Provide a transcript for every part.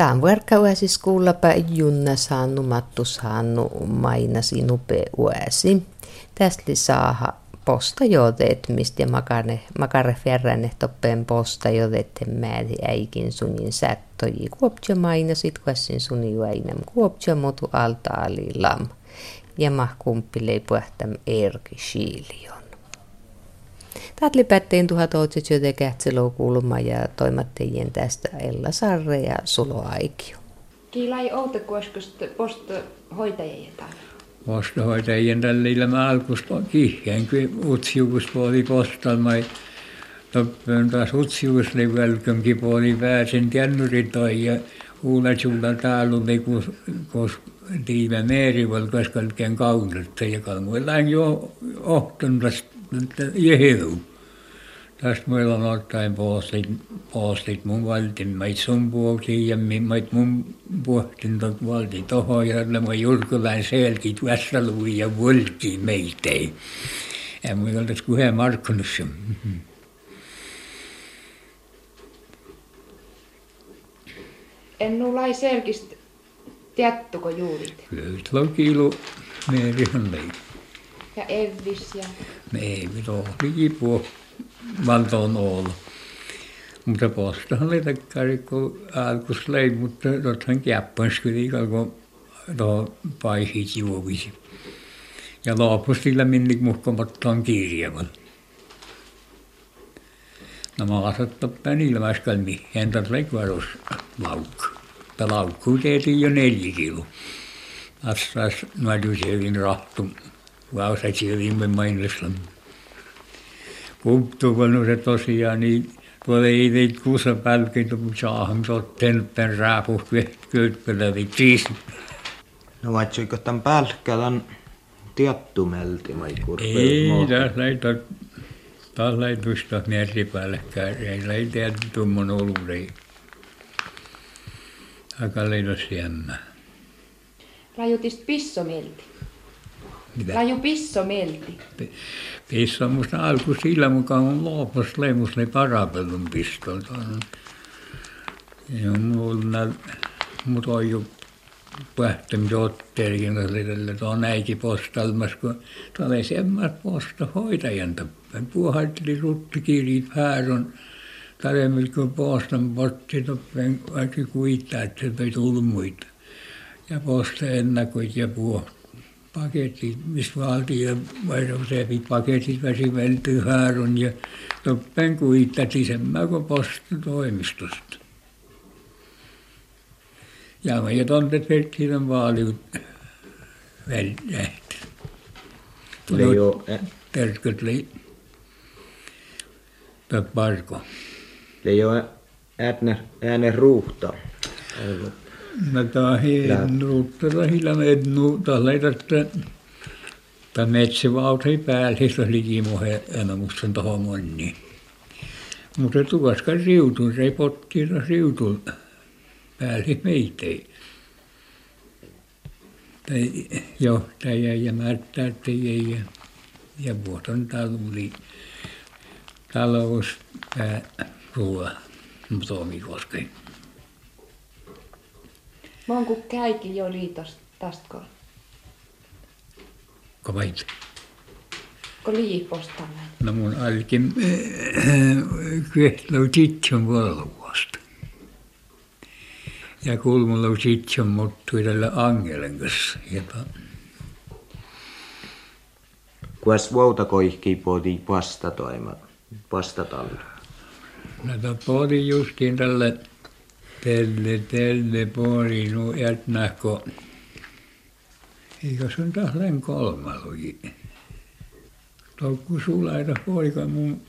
Tämä on vuorkauasi skuullapa junna saanut, mattu saanut mainasi nupe uäsi. Tästä saaha posta jodet, mistä makare, makare ferran toppen posta jodette määri äikin sunin sättoji. Kuoptja mainasit kuessin suni juainem. Kuoptja motu alta ali lam. Ja mah kumppilei puhtam erki shiilion. Tatli pättiin tuhat otsitsyötä kähtselou kuuluma ja toimattajien tästä Ella Sarre ja Sulo Aikio. Kiilai outa kuoskosta posta hoitajien Postahoitajien tällä mä alkus kihkeen, kun utsiukus puoli postalmai. Toppen taas utsiukus oli välkönkin puoli pääsen tjännurin toi ja uula sulla täällä kun kos tiivä meeri val kaskalkeen kaudetta ja kalmuillaan jo ohtun tästä jehilu. Tästä meillä on ottaen postit, postit mun valtin, mait sun puolti ja mait mun puhtin tot valti toho ja mä julkulain selkit vässalui ja volki meitei. Ja mä oltais kuhe markkunus. En nu lai selkistä tiedättekö juurit? Kyllä, kiilo meerihan lei. Ja Evvis ja... Ei, mitä oli puo valtoon olla. Mutta postahan oli takkari, kun alkus lei, mutta tothan käppöns kyllä, kun tuohon paihit juovisi. Ja lopussa sillä minni muhkomattaan kirjavan. No mä asettan ilmaiskal mihin tätä lekvaros laukku. Tämä laukku tehtiin jo neljä kilo. Assas nuoduisevin rahtu. Vausaisin me mainoslan. Kumptuvan se tosiaan niin tuolla ei teit kuussa pälkin, mutta saahan sotten pen raapuh kylppälävi siis. No vatsoiko tämän pälkkälän tiettumelti mai kurpeen? Ei, tässä näitä taas läitusta meripälkkää, ei läitä tumman oluudei. Aika leidos jämmä. Rajutist pissomelti. Mitä? Raju pissomelti. Pissa on musta alku sillä mukaan on loopus leimus ne parapellun pistolta. Ja mulla mut on jo pähtämisen otteelkin, että on äiki postalmas, kun tulee semmoista posta hoitajan tappeen. Puhatteli ruttikirjit hääron taremmin kuin postan potti tappeen, vaikka kuittaa, että ei tullut muita. Ja posta ennakoit ja puhut paketit, missä valtio useampi paketit väsi vältyy haaron ja toppen kuittati sen kuin postitoimistosta. Ja me jo tontet vertiin vaaliut väljähti. Leijo, Terkut li parko. leijo äänen, ruuhta. No tämä hinnu, tätä hilamet nu, tällä ei tästä Tämä metsivautai päällä, se oli likimuhe emämuksen tohon monni. Mutta tuoska riutun, se ei pottiira riutun päällä meitei. Tai johtaja ja märttäyttäjä ja, ja vuoton taluli talous pää ruoa Tomikosken. Monku käikin jo liitos tästä kun liiposta näin. No mun alkin kyehtlou titson valvoasta. Ja kulmulla titson muttui tällä angelen kanssa. Jota. Kuas vouta koihki podi vastatoima, vastatalla. No tapoli justiin tällä tälle tälle pori nu jätnähko. Eikö se on taas län kolmaluji. Toukku sulaita poika mun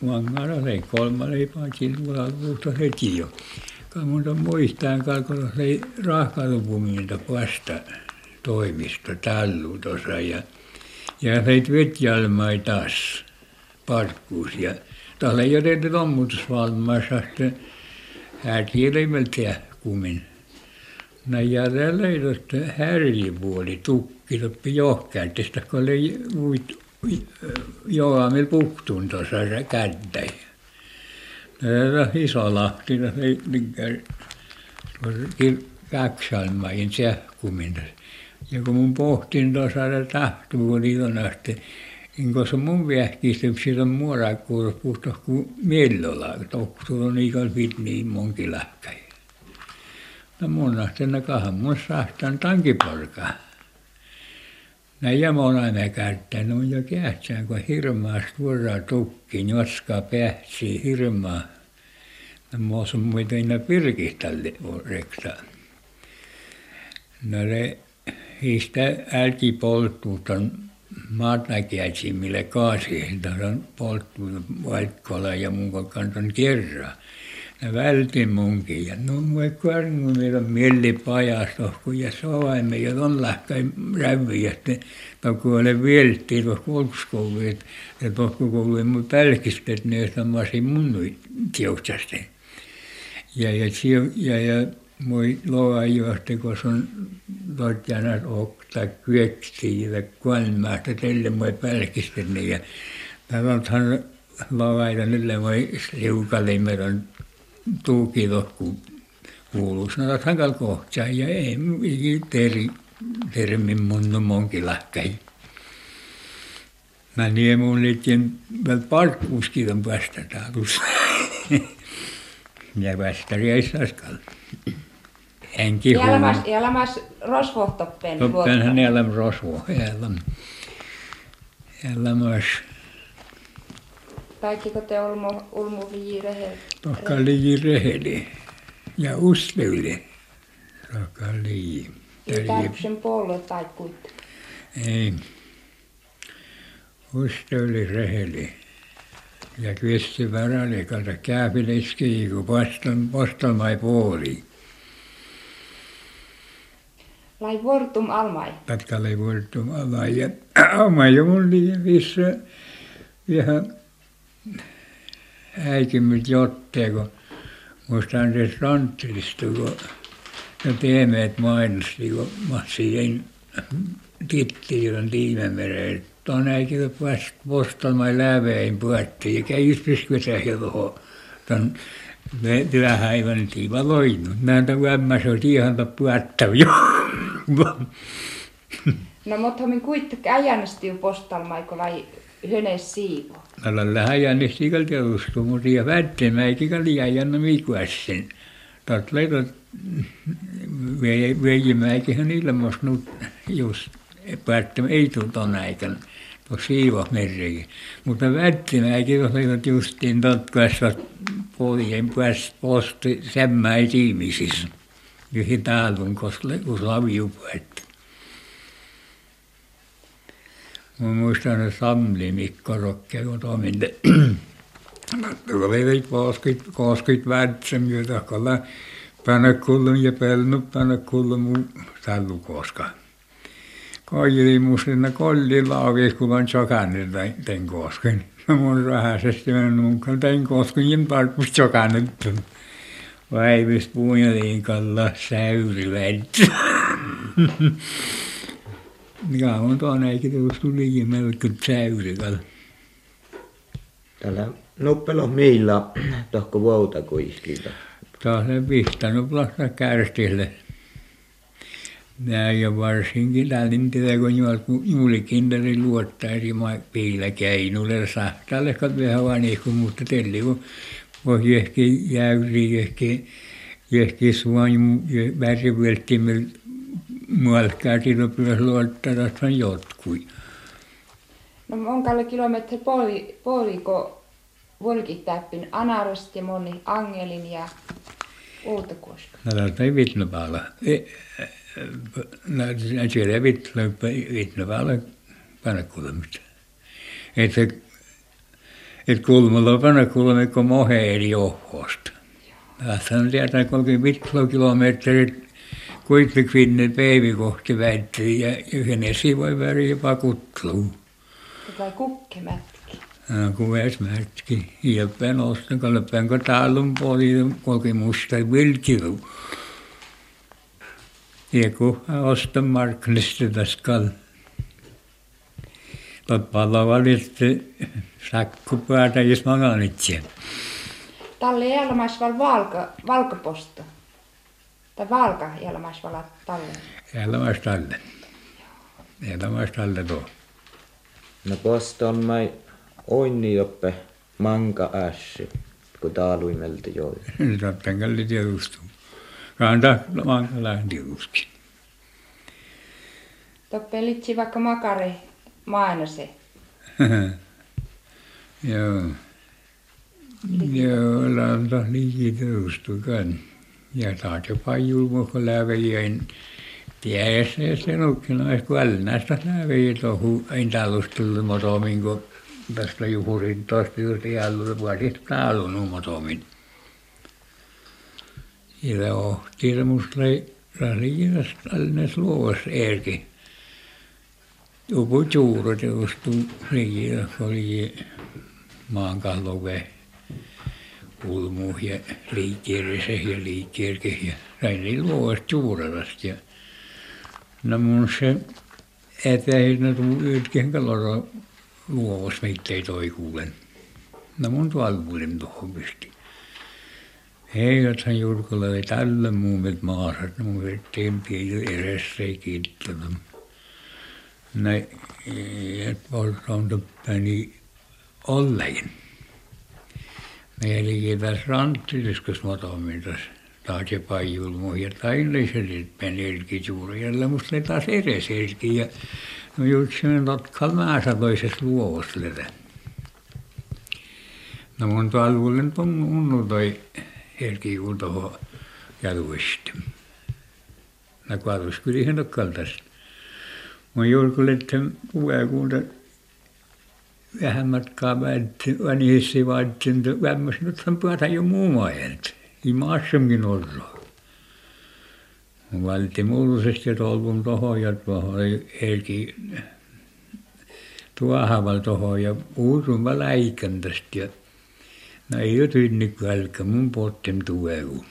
mangara lei kolma leipakin tuolla luusta heti jo. Kamun on muistaan kalkolla lei rahkalupumilta vasta toimisto tallu tuossa ja ja leit vetjalmai taas parkkuus ja taas ei jätetty tommutusvalmassa että hätiä leimeltä kumin. No ja tällä että härjipuoli tukki toppi johkäyttestä, kun oli uit joamil puhtun tuossa kädtä. No iso lahti, Kaksalmain sähkuminta. Ja kun mun pohtin tuossa niitä on asti, niin koska mun viehkistyksiä on muorakkuus puhtos kuin miellolla, tohtuu on ikon fit niin monki lähkäi. No mun ahtena kahan mun sahtan tankiporkaa. Näin jämon aina käyttää, ne on jo kähtsään, kun hirmaa suoraan tukkiin, joskaan päähtsii hirmaa. No mä oon muuten ne pirkiställe reksa. No ne hiistä älki polttuu ton maatnäkiäisiin, mille kaasiin, on polttuu vaikkola ja mun kanton kerran ne välti munkin ja no voi karnu meillä mieli pajasta kun ja soimme ja on lähkäi räviä että kun ne vieltiin tuossa kouluskouluun että ja tohkokouluun mun pälkistet ne samasin mun tiuksasti ja ja ja ja moi loa johti kun se on totjanat okta kyöksiä ja kuolmaasta tälle moi pälkistet ne ja Tavanthan lavaita nyt voi liukalimeron tuukilos kun kuuluu sanotaan kohta ja ei teri termin mun monki lähkäi. Mä niin mun liitin väl parkkuuskin on päästetaan ja västäri ei saskal. Enki huono. Elämäs, elämäs rosvohtoppen Toppenhan eläm rosvo, eläm. Elämäs. Kaikkiko te ulmu viirehe? Tohka liji reheli ja usleville. Tohka liji. Ei täysin puolue tai kuit. Ei. Usleville reheli. Ja kvisti varali, kato kääpileski, kun postan, postalmai puoli. Lai vortum almai. Tatkalle vuortum alai. Ja oma jo mun vissä vähän häikymys jottee, kun muistan se Ranttilista, kun ne pehmeät mainosti, kun massiin tittiin tiimemereen. Tuon äikin postalmai lävein puhuttiin just pyskvetä tuohon tuon työhäivän tiiva loinut. Näitä vämmäs on ihan puhuttava jo. No mutta min kuitenkin äijännesti postalmai, kun lai hönes siivo. Tällä häjännes ikal teostu, mutta ja välttämättä liian jännä miikuässen. Tätä leitot veijimäikin ilmastunut just päättämään ei tuon aikana tuossa siivomerrikin. Mutta välttämättä olivat justiin totkaisvat puolien päästä posti semmäin tiimisissä. Yhden talven, koska kun laviu puhuttiin. Mä muistan ne Samli Mikko Rokke, kun toiminta. Tuolla oli 20, 20 värtsen, jota kalla panakullun ja pelnut panakullun mun tallukoska. Kaikki mustina kolli laavis, kun on chokannet den kosken. Mun vähäisesti mennyt mukaan den kosken, jen tarpus chokannet. Vaivis puun ja liikalla säyri värtsen. Mikä on tuon eikä tuosta liian melkein säyrikalla. Täällä nuppelo miillä tohko vuota kuiskilta. Taas ne pistänyt plasta kärstille. Näin ja varsinkin tällintillä, kun juulikinderi luottaisi piillä keinulle sahtalle, kun vähän vanihku, mutta telli kun voi jehki jäyri, jehki, jehki suon värivelttimellä Mualkaa silloin pitäisi luottaa, jotkui. No monkalle kilometri puoli, puoliko volkit täppin Anarost ja moni Angelin ja Uutakoska. No täältä ei Vitnopäällä. No siellä ei Vitnopäällä panakulmista. Että et kulmalla panakulmi, kun mohe eri johkosta. Tässä on tietää 30 kilometriä kuitenkin päivä kohti väittyi ja yhden voi väri jopa kutluu. Tai kukkemätki. No, kuesmätki. Ja penosta, kun kun taalun puoli, kolki musta vilkilu. Ja kun ostan marknista tässä. Toppalla valitti sakkupäätä, jos mä kanitsen. Tälle elämässä valka, valkaposta Tai valka jälmäis valat tallen. Elämästä talle. Elämästä talle tuo. No poston mai oinni joppe manka ässi, kun taaluimelta joi. Totten kalli tietustuu. Kanta mankala tietuskin. Toppe litsi vaikka makare mainose. Joo. Joo, lanta liiki tietustuu kan. Ja taas jopa julmuko lävejen tiedässä ja sen ukkina kun älnästä lävejen tohu ei tallustelu motomin kun tästä juhurin tosta juuri jällu vuosit taalun motomin. Ja ohti se musta lei rasikitästä älnäs luovas erki. Joku juuret juostuu riikiä, oli maankallove kulmu ja liikkeerese ja liikkeerke ja sain niin luovasta juurelasta ja no mun se etäis ne tuu yhtkin kalora luovas mittei toi kuulen. No mun tuolvuuden tuohon pysti. Heijathan Jurkolla oli tällä muumet maassa, että mun vettiin pieni edessä ei kiittänyt. Nej, et töppäni olleen. Meillä tässä ranttiliskus motomintas taas ja paijulmu ja tainliselit penelki juuri ja musta oli taas edes elki ja no just sen totkal määrä toisessa luovuslete. No mun talvulen tunnu toi elki kun toho jaluisti. No kaadus kyllä ihan kaltaista. Mun julkuletten puheenkunta vähän matkaa väitti, vanhissa vaattiin, että vämmäs nyt hän päätä jo muu maailta. Ei maassakin ollut. Mun valti mullisesti, että olvun tohon ja tuohon elki tuohaval tohon ja puutun mä läikän tästä ja no ei ole tynnyt välkä mun pottem tueku.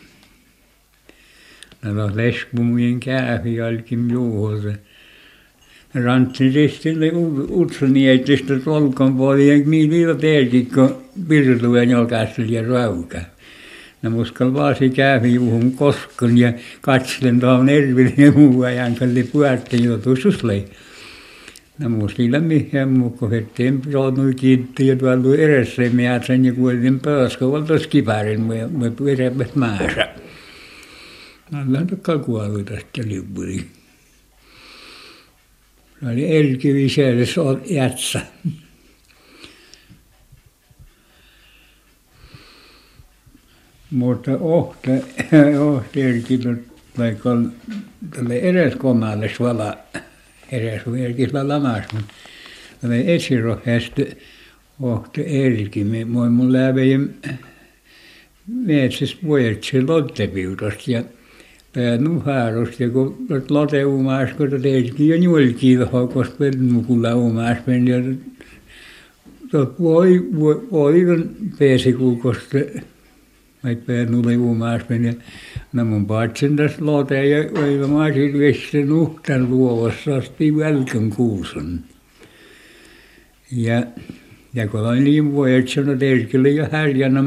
No leskumien kävi alkin juuholta rantsitistille utsunietistä tolkon puolien miilillä teekin, kun pirtuen jolkaisella ja rauka. No muskal vaasi kävi juhun koskon ja katselen tuohon Erville ja muu ajan, kalli puhutte joutuisuslei. No muslilla mihin muu, kun hetteen proonui kiitti ja tuolla edessä miätsen ja kuulin pööskovalta skiparin, me pyöräpät maassa. No lähtökään kuollut tästä lippuriin. Se oli Elkiviseudessa jätsä. Mutta ohte, ohte Elkillä vaikka tälle edeskomalle vala edes Elkillä lamas, mutta tälle etsirohjasta ohte Elki, moi mun lävejen metsässä vuodetsi lottepiutosta ja nuharosta ja kun lote umas, kun teilläkin jo nuolki vähän, koska pennukulla umas meni ja voi, voi, voi pääsi kuukosta, vaikka pennulle umas meni ja mun paatsin tässä lote ja oiva maasin vesi nuhtan luovassa asti välkän kuusen. Ja, ja kun oli niin voi, että sanoi teilläkin jo härjänä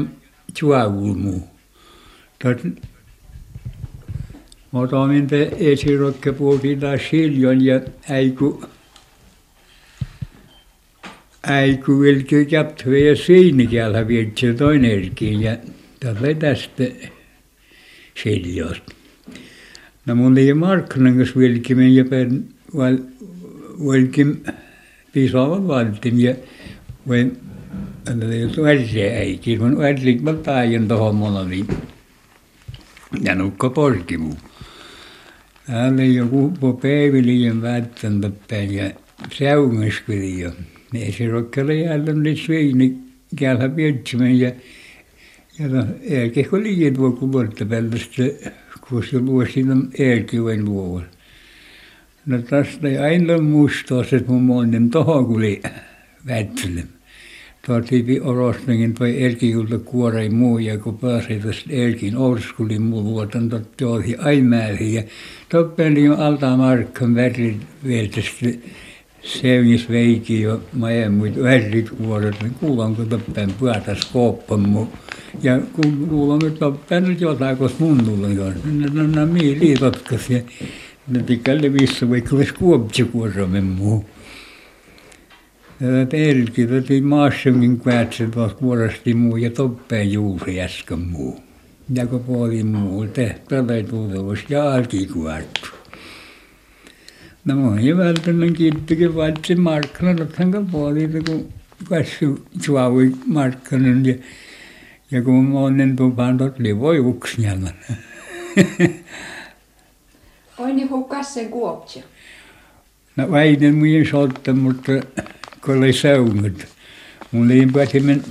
tjuavulmu. Tot Otamin te esirokke puhuttiin taas silloin ja äiku, äiku vilkyi käptö ja siinäkäällä vietsi toinenkin ja tällä tästä silloin. No mun oli markkinen, kanssa vilkimin ja pen val, vilkim pisaavan valtin ja voin värjää äikin, kun värjik mä päijän tohon molemmin. Ja nukko porkimu. Täällä joku po päivillinen välttämättä ja säungaskeli ja ne se rokkele jälleen nyt sveini käällä vietsimään ja ja no eikä kun liian tuo kun vuotta pelkästä kun se luo siinä eelkiven luovan. No tästä ei aina muistaa se mun monen tohon kun oli vättelem. Tuo tiipi orostengin toi elkijulta kuorei muu ja kun pääsi tästä elkin orskuli muu vuotan totti ohi aimääri ja toppeli jo alta markkan värit vielä seunis veiki jo maja muut värit kuoret, niin kuulanko toppen puhatas kooppan muu ja kun kuulon nyt loppeen nyt jotain, kun mun tullut jo. Ne on nämä mii liitotkas ja ne tikälle missä vaikka olisi kuopsi kuoromen muu. Teilläkin täti maassakin kvätset tuossa kuorasti muu ja toppeen juuri äsken muu. Ja kun puoli muu tehtävä tuossa ja alkikuartu. No ja välttämättä kiittikin valitsi markkinoilla, että puoli kun kasvu suavi markkinoilla ja ja kun monen tupaan tot livoi uksnjalla. Oi niin hukkas sen kuopsi. No väinen muiden sotta, mutta oli seunut. Mun liin pääsimen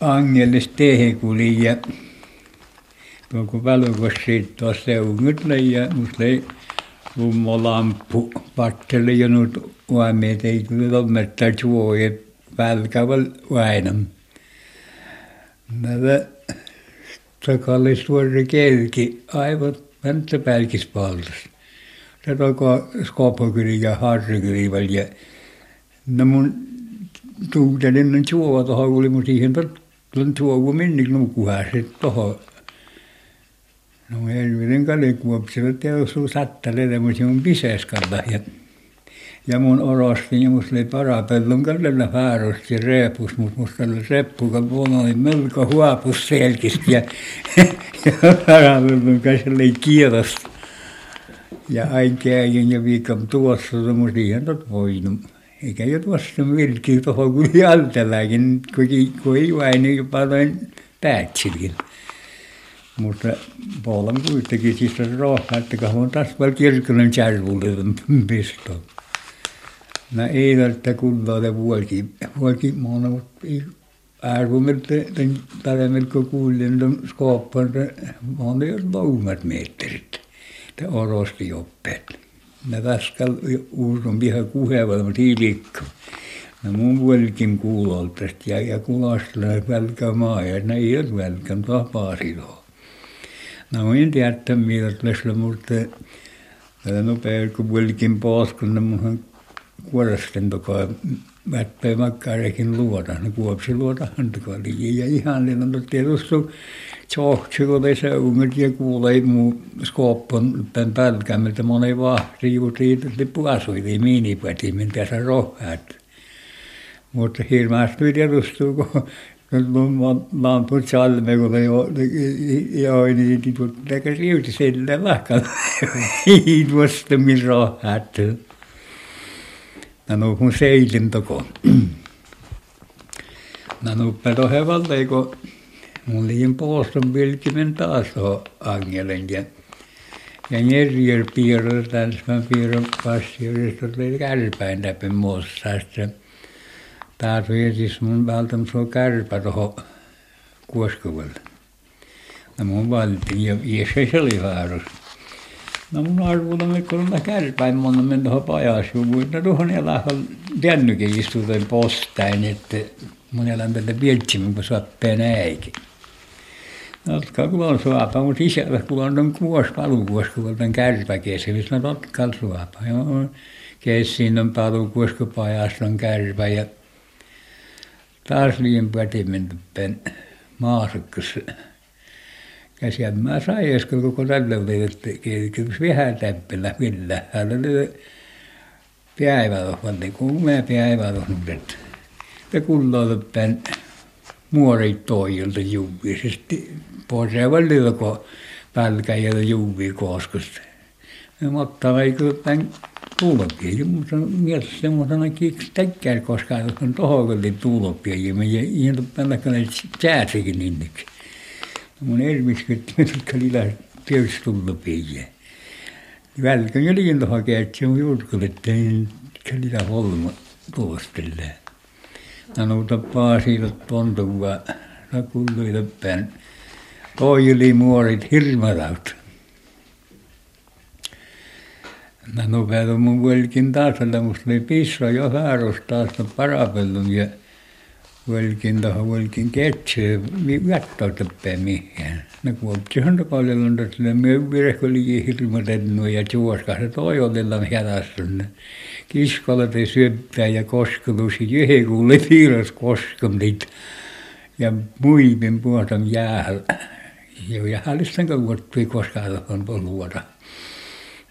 Angelis tehekuli ja tuo kun valukos siitä tuossa seunut ja musta oli lummolampu patteli ja nyt uameet ei tule lommettaa suojat välkäväl vainam. Näitä takallis tuori kelki aivot väntä pälkispaltas. Se toko skopokyli ja harrykyli väl ja no mun tuutelin ne suova tohon kun oli mun siihen tuon suovu minnik nukkuhaan sit tohon. No helvetin kalikuopsilla teosuu sattalelle mun mun piseskalla ja ja mun orostin ja musta oli parapellon kallella häärosti reepus, mutta musta oli reppu, kun mulla oli melko huopus selkistä ja, ja parapellon kanssa oli kielosta. Ja aina käyin ja viikon tuossa, mutta siihen tot voinut. Eikä jo tuossa vilkki tuohon kuin jalteläkin, kun, ei vain niin jopa noin päätsilkin. Mutta puolen kuitenkin siis rohkaa, että kun on taas vielä kirkollinen kärvulle pistoon. Na Eilarta kullaalle vuolki, vuolki måna arvomet den paremmin kun kuulin ton skåpan, måna jo laumat metrit. Det orosti oppeet. Ne väskal uusun piha kuhevalla, mutta hiilikko. No mun vuolikin kuuloltast ja, ja kulastella välkä maa ja ne ei ole välkän tapaasi tuohon. No en tiedä, mitä tässä mutta nopea kun vuolikin pois, kun ne mun kuoresten takaa mättöä makkaarekin luota, no kuopsi luota hantakaliin ja ihan niin on tietysti oli seunget ja kuulei muu skooppon tämän pälkämältä moni vahti juuri siitä, että puasuili miinipätimen tässä rohhat. Mutta hirveästi tietysti, kun lamput salme, kun jo, jo niin teka siuti sille lahkalla. Ei tuosta min rohhat. Nanu kun seilin toko. Nanu pedo hevalle, kun mun liin pooston pilkimen taas tuohon angelen ja piirrel täns mä piirron passiorista tuli kärpäin läpi muossasta. Taas vietis mun valtam suo kärpä tuohon kuoskuvalle. No mun valtiin ja viesä se oli haarussa. No mun arvulla me mä kärpäin monna men tuohon pajasuvuun. No tuohon elähön tännykin istutin postain, että mun elän tätä pietsimmin, kun sappeen äikin. No, jotka kulon suapa, mutta isällä kulon on kuos palukuos, kun on kärpäkeessä, missä on totkal suapa. Ja kessiin on palukuos, kun pajassa on kärpä ja taas liian pätimen tuppen maasukkus. Ja sieltä mä sain äsken koko tällä että kyllä vähän täppillä millä. Hän oli päivällä, vaan kun mä päivällä että te kullaa tuppen muorit toijilta juuvisesti posevan lyöko pälkäjällä juuvi koskust. Ja mutta ei kyllä tämän tuulopia, mutta mielessä semmoisena kiksi tekään koska on tohokelle tuulopia ja me ihan kyllä sääsikin ninniksi. Mun elmiskyt jotka lillä tietysti tuulopia. Välkän ja tuohon käytti mun julkulle, että ei kyllä holma tuostelee. No paasivat pontuva, no kulluita päin. Toijeli muorit hirmaraut. No päätä mun vuolikin taas, että musta oli pissa jo hääros taas parapellun ja vuolikin tuohon vuolikin ketsee, jättää päin mihin. No kuopti on paljon, että sille me virehkolikin hirmatennu ja juoskas, että toi olilla hädässä. Kiskolle te syöttää ja koskelusi, johon kuule piirros koskamit. ja muivin puhutan jäähäl. Ja jäähälistän kauattui koskaan on luota.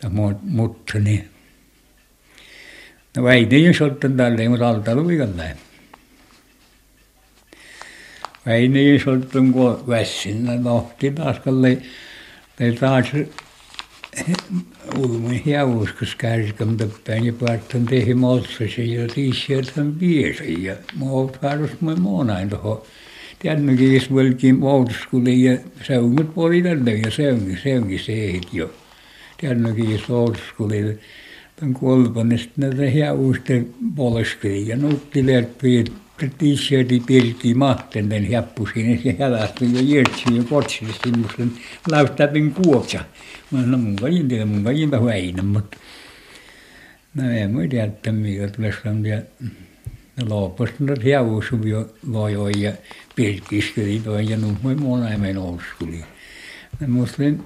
Ja mutta niin. No ei niin sottan tälleen, mutta alta luikan näin. Ei niin sottan kuin vässin. Lohti taas kalle. Te taas ulmin hiavuskas kärkän töppäin ja päättän tehdä motsasi ja tiisiötän piesi. Ja harrasta mä monain tuohon. Tännekin velkin moutskuli ja seungut puoli tänne ja seungi, seungi seet jo. Tännekin moutskuli. Tämän kolmannesta näitä hiavusten polskeli ja piit t-shirti pirti mahten den häppusin ja hälästi ja jirtsi ja kotsi semmoisen laustatin kuopsa. Mä sanoin, no mun kajin teille, mun kajin vähän väinä, mutta no en mä tiedä, että mikä tulisi ja no loppuista nyt hiavusuvio lojoi ja pirkiskeli toi ja nuh moi molemmin ouskuli. Mä muistelin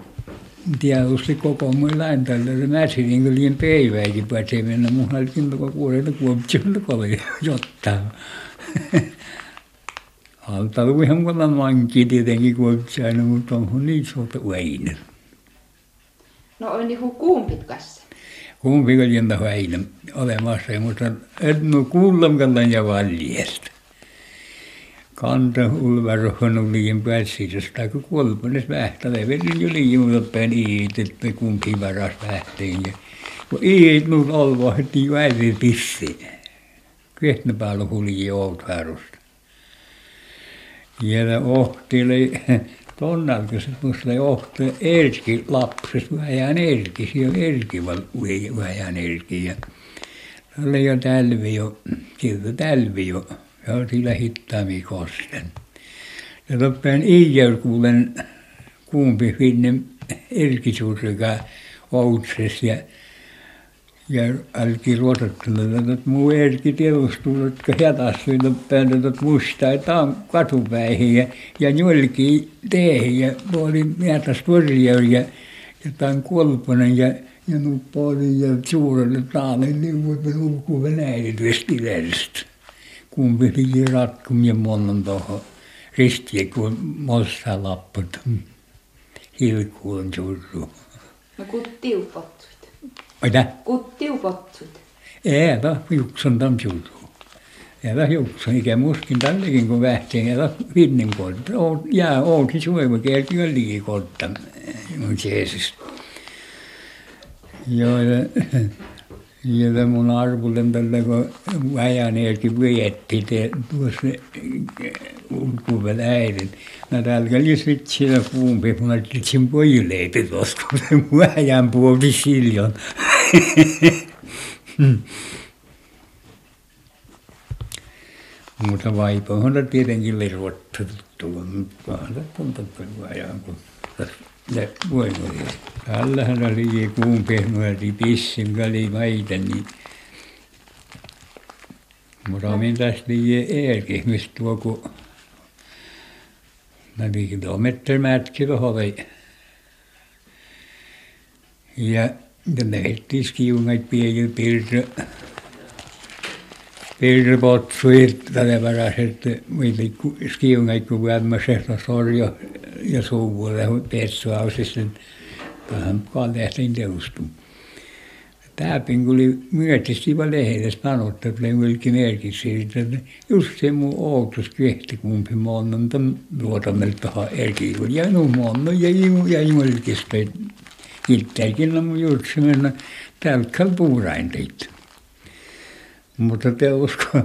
tietysti koko mun läntällä se mäsi niin kuin liian päiväikin pääsee mennä mun halkin koko kuorella kuoptiolla koli jottaa. Altaluihan kun on tietenkin kuoptioilla, mutta onhan niitä suhta väinä. No on kuumpit kanssa. Kumpi kaljan väinä olemassa, mutta et nu kuullamkallan ja valjesta kanta ulvarohon uliin pääsissä tai kuolpanes vähtäle vedin jo liimuloppeen iit että kumpi varas vähtiin kun iit nuut olva heti pissi kehtne päällä hulji outvarusta ja ohtile tonnalkaiset musta ohti erki lapsesta vähän erki siellä erki vähän erki ja oli jo talvi jo siltä talvi jo ja sillä hittaami kosten. Ja toppen iijärkuulen kuumpi finne erkisuusega outses ja ja älki ruotattele, että muu erki tiedostuu, että hätästyy toppen, että musta, että on katupäihin ja, ja njolki teehin ja puoli mietas turjeur ja, ja tämän kolponen ja ja nuppoli ja suurelle taalle, niin voi ulkuun venäjät vestiläisestä kumpi piti ratkum ja monnan tuohon ristiin, kun mossa lapput hilkuun surru. No kut tiupotsut. aitäh! Utti upotsud. Eva juoksun tammsjuldu. Eva juoksun ikään muskin tällekin kun vähtiin Eva vinnin kolta. Jää oon siis uudemman kielki jollikin kolta. Mun Jeesus. Joo, ja mun arvulen tällä kun väjäneelkin vietti tuossa ulkuvel äidin. Mä tälkä lisvit siinä kuumpi, mun ajattelin, että sen pojille ei pitäisi, kun se mun väjän puolti siljon. Mutta vaipohan on tietenkin mutta onhan se tuntuu väjän, kun ne voimia. Tällähän oli kuun pehmoilti pissin kali maita, niin mutta min tästä liian ääri, mistä tuo kun mä viikin tuo mettämätkin oli. Ja ne heitti skiungait pieni pirre. Pirre potsuit tällä varas, että muille skiungait kun vämmäsessä sorjo ja suvulle petsuausissa tähän kalehtin teustu. Täpin oli myötisti vaan lehdessä sanottu, että merkissä siitä, että just se mun outos kehti kumpi monnan tämän luotamelta tuohon erkiin. Ja no monna ja imu peit. Itsekin on mun mennä tälkkäl puurain teit. Mutta te usko,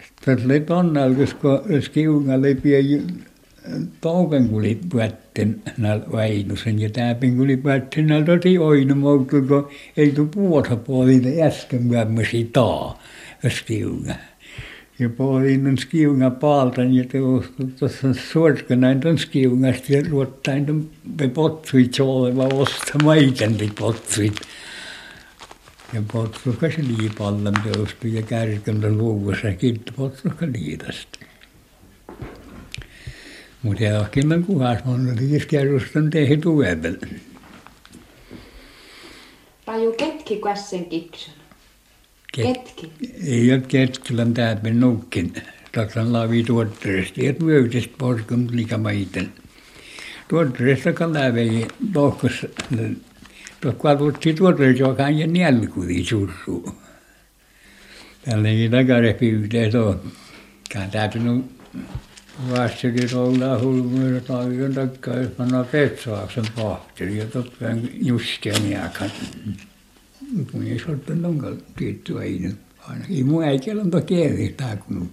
että oli tonnalkus, kun skiungalle pieni Taupenkuli puetten näillä Väinösen ja Täpenkuli puetten näillä toti oinu moukku, ei tu puota puolille äsken mämmäsi taa skiunga. Ja puolin skiunga paaltan ja teostu tuossa suorskanain ton skiungasta ja ruottain ton potsuit sooleva osta maitanti potsuit. Ja potsuka se liipallan teostu ja kärkän ton luuvassa kiitti potsuka liitasta. Mutta johonkin kuhas on riiskerrustan tehi tuvevel. Taju ketki kässen kiksun. Ketki. Ei ole ketkilän täältä nukkin. Taksan laavi tuotteesta, et vöytistä porkun liika maiten. Tuotteesta kalavei lohkos, tuot katsotti tuotteesta, joka on ja nälkudi surru. Tällainen takarehpi yhteen on. Kään täytynyt Vastakin olla hulmuja tavion takaa, jos panna petsaaksen pahteli ja toppään juskeen jääkän. Kun ei sorten onkaan tietty aina. Ainakin mun on to kielitää kun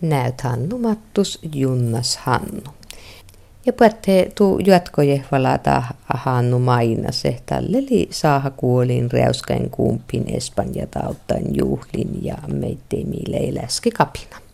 Näyt Hannu Mattus, Junnas Hannu. Ja puhutte tuu jatkoje valata Hannu mainase. Tälleli saaha kuolin räyskän kumpin Espanja tauttain juhlin ja meittei miille läski kapina.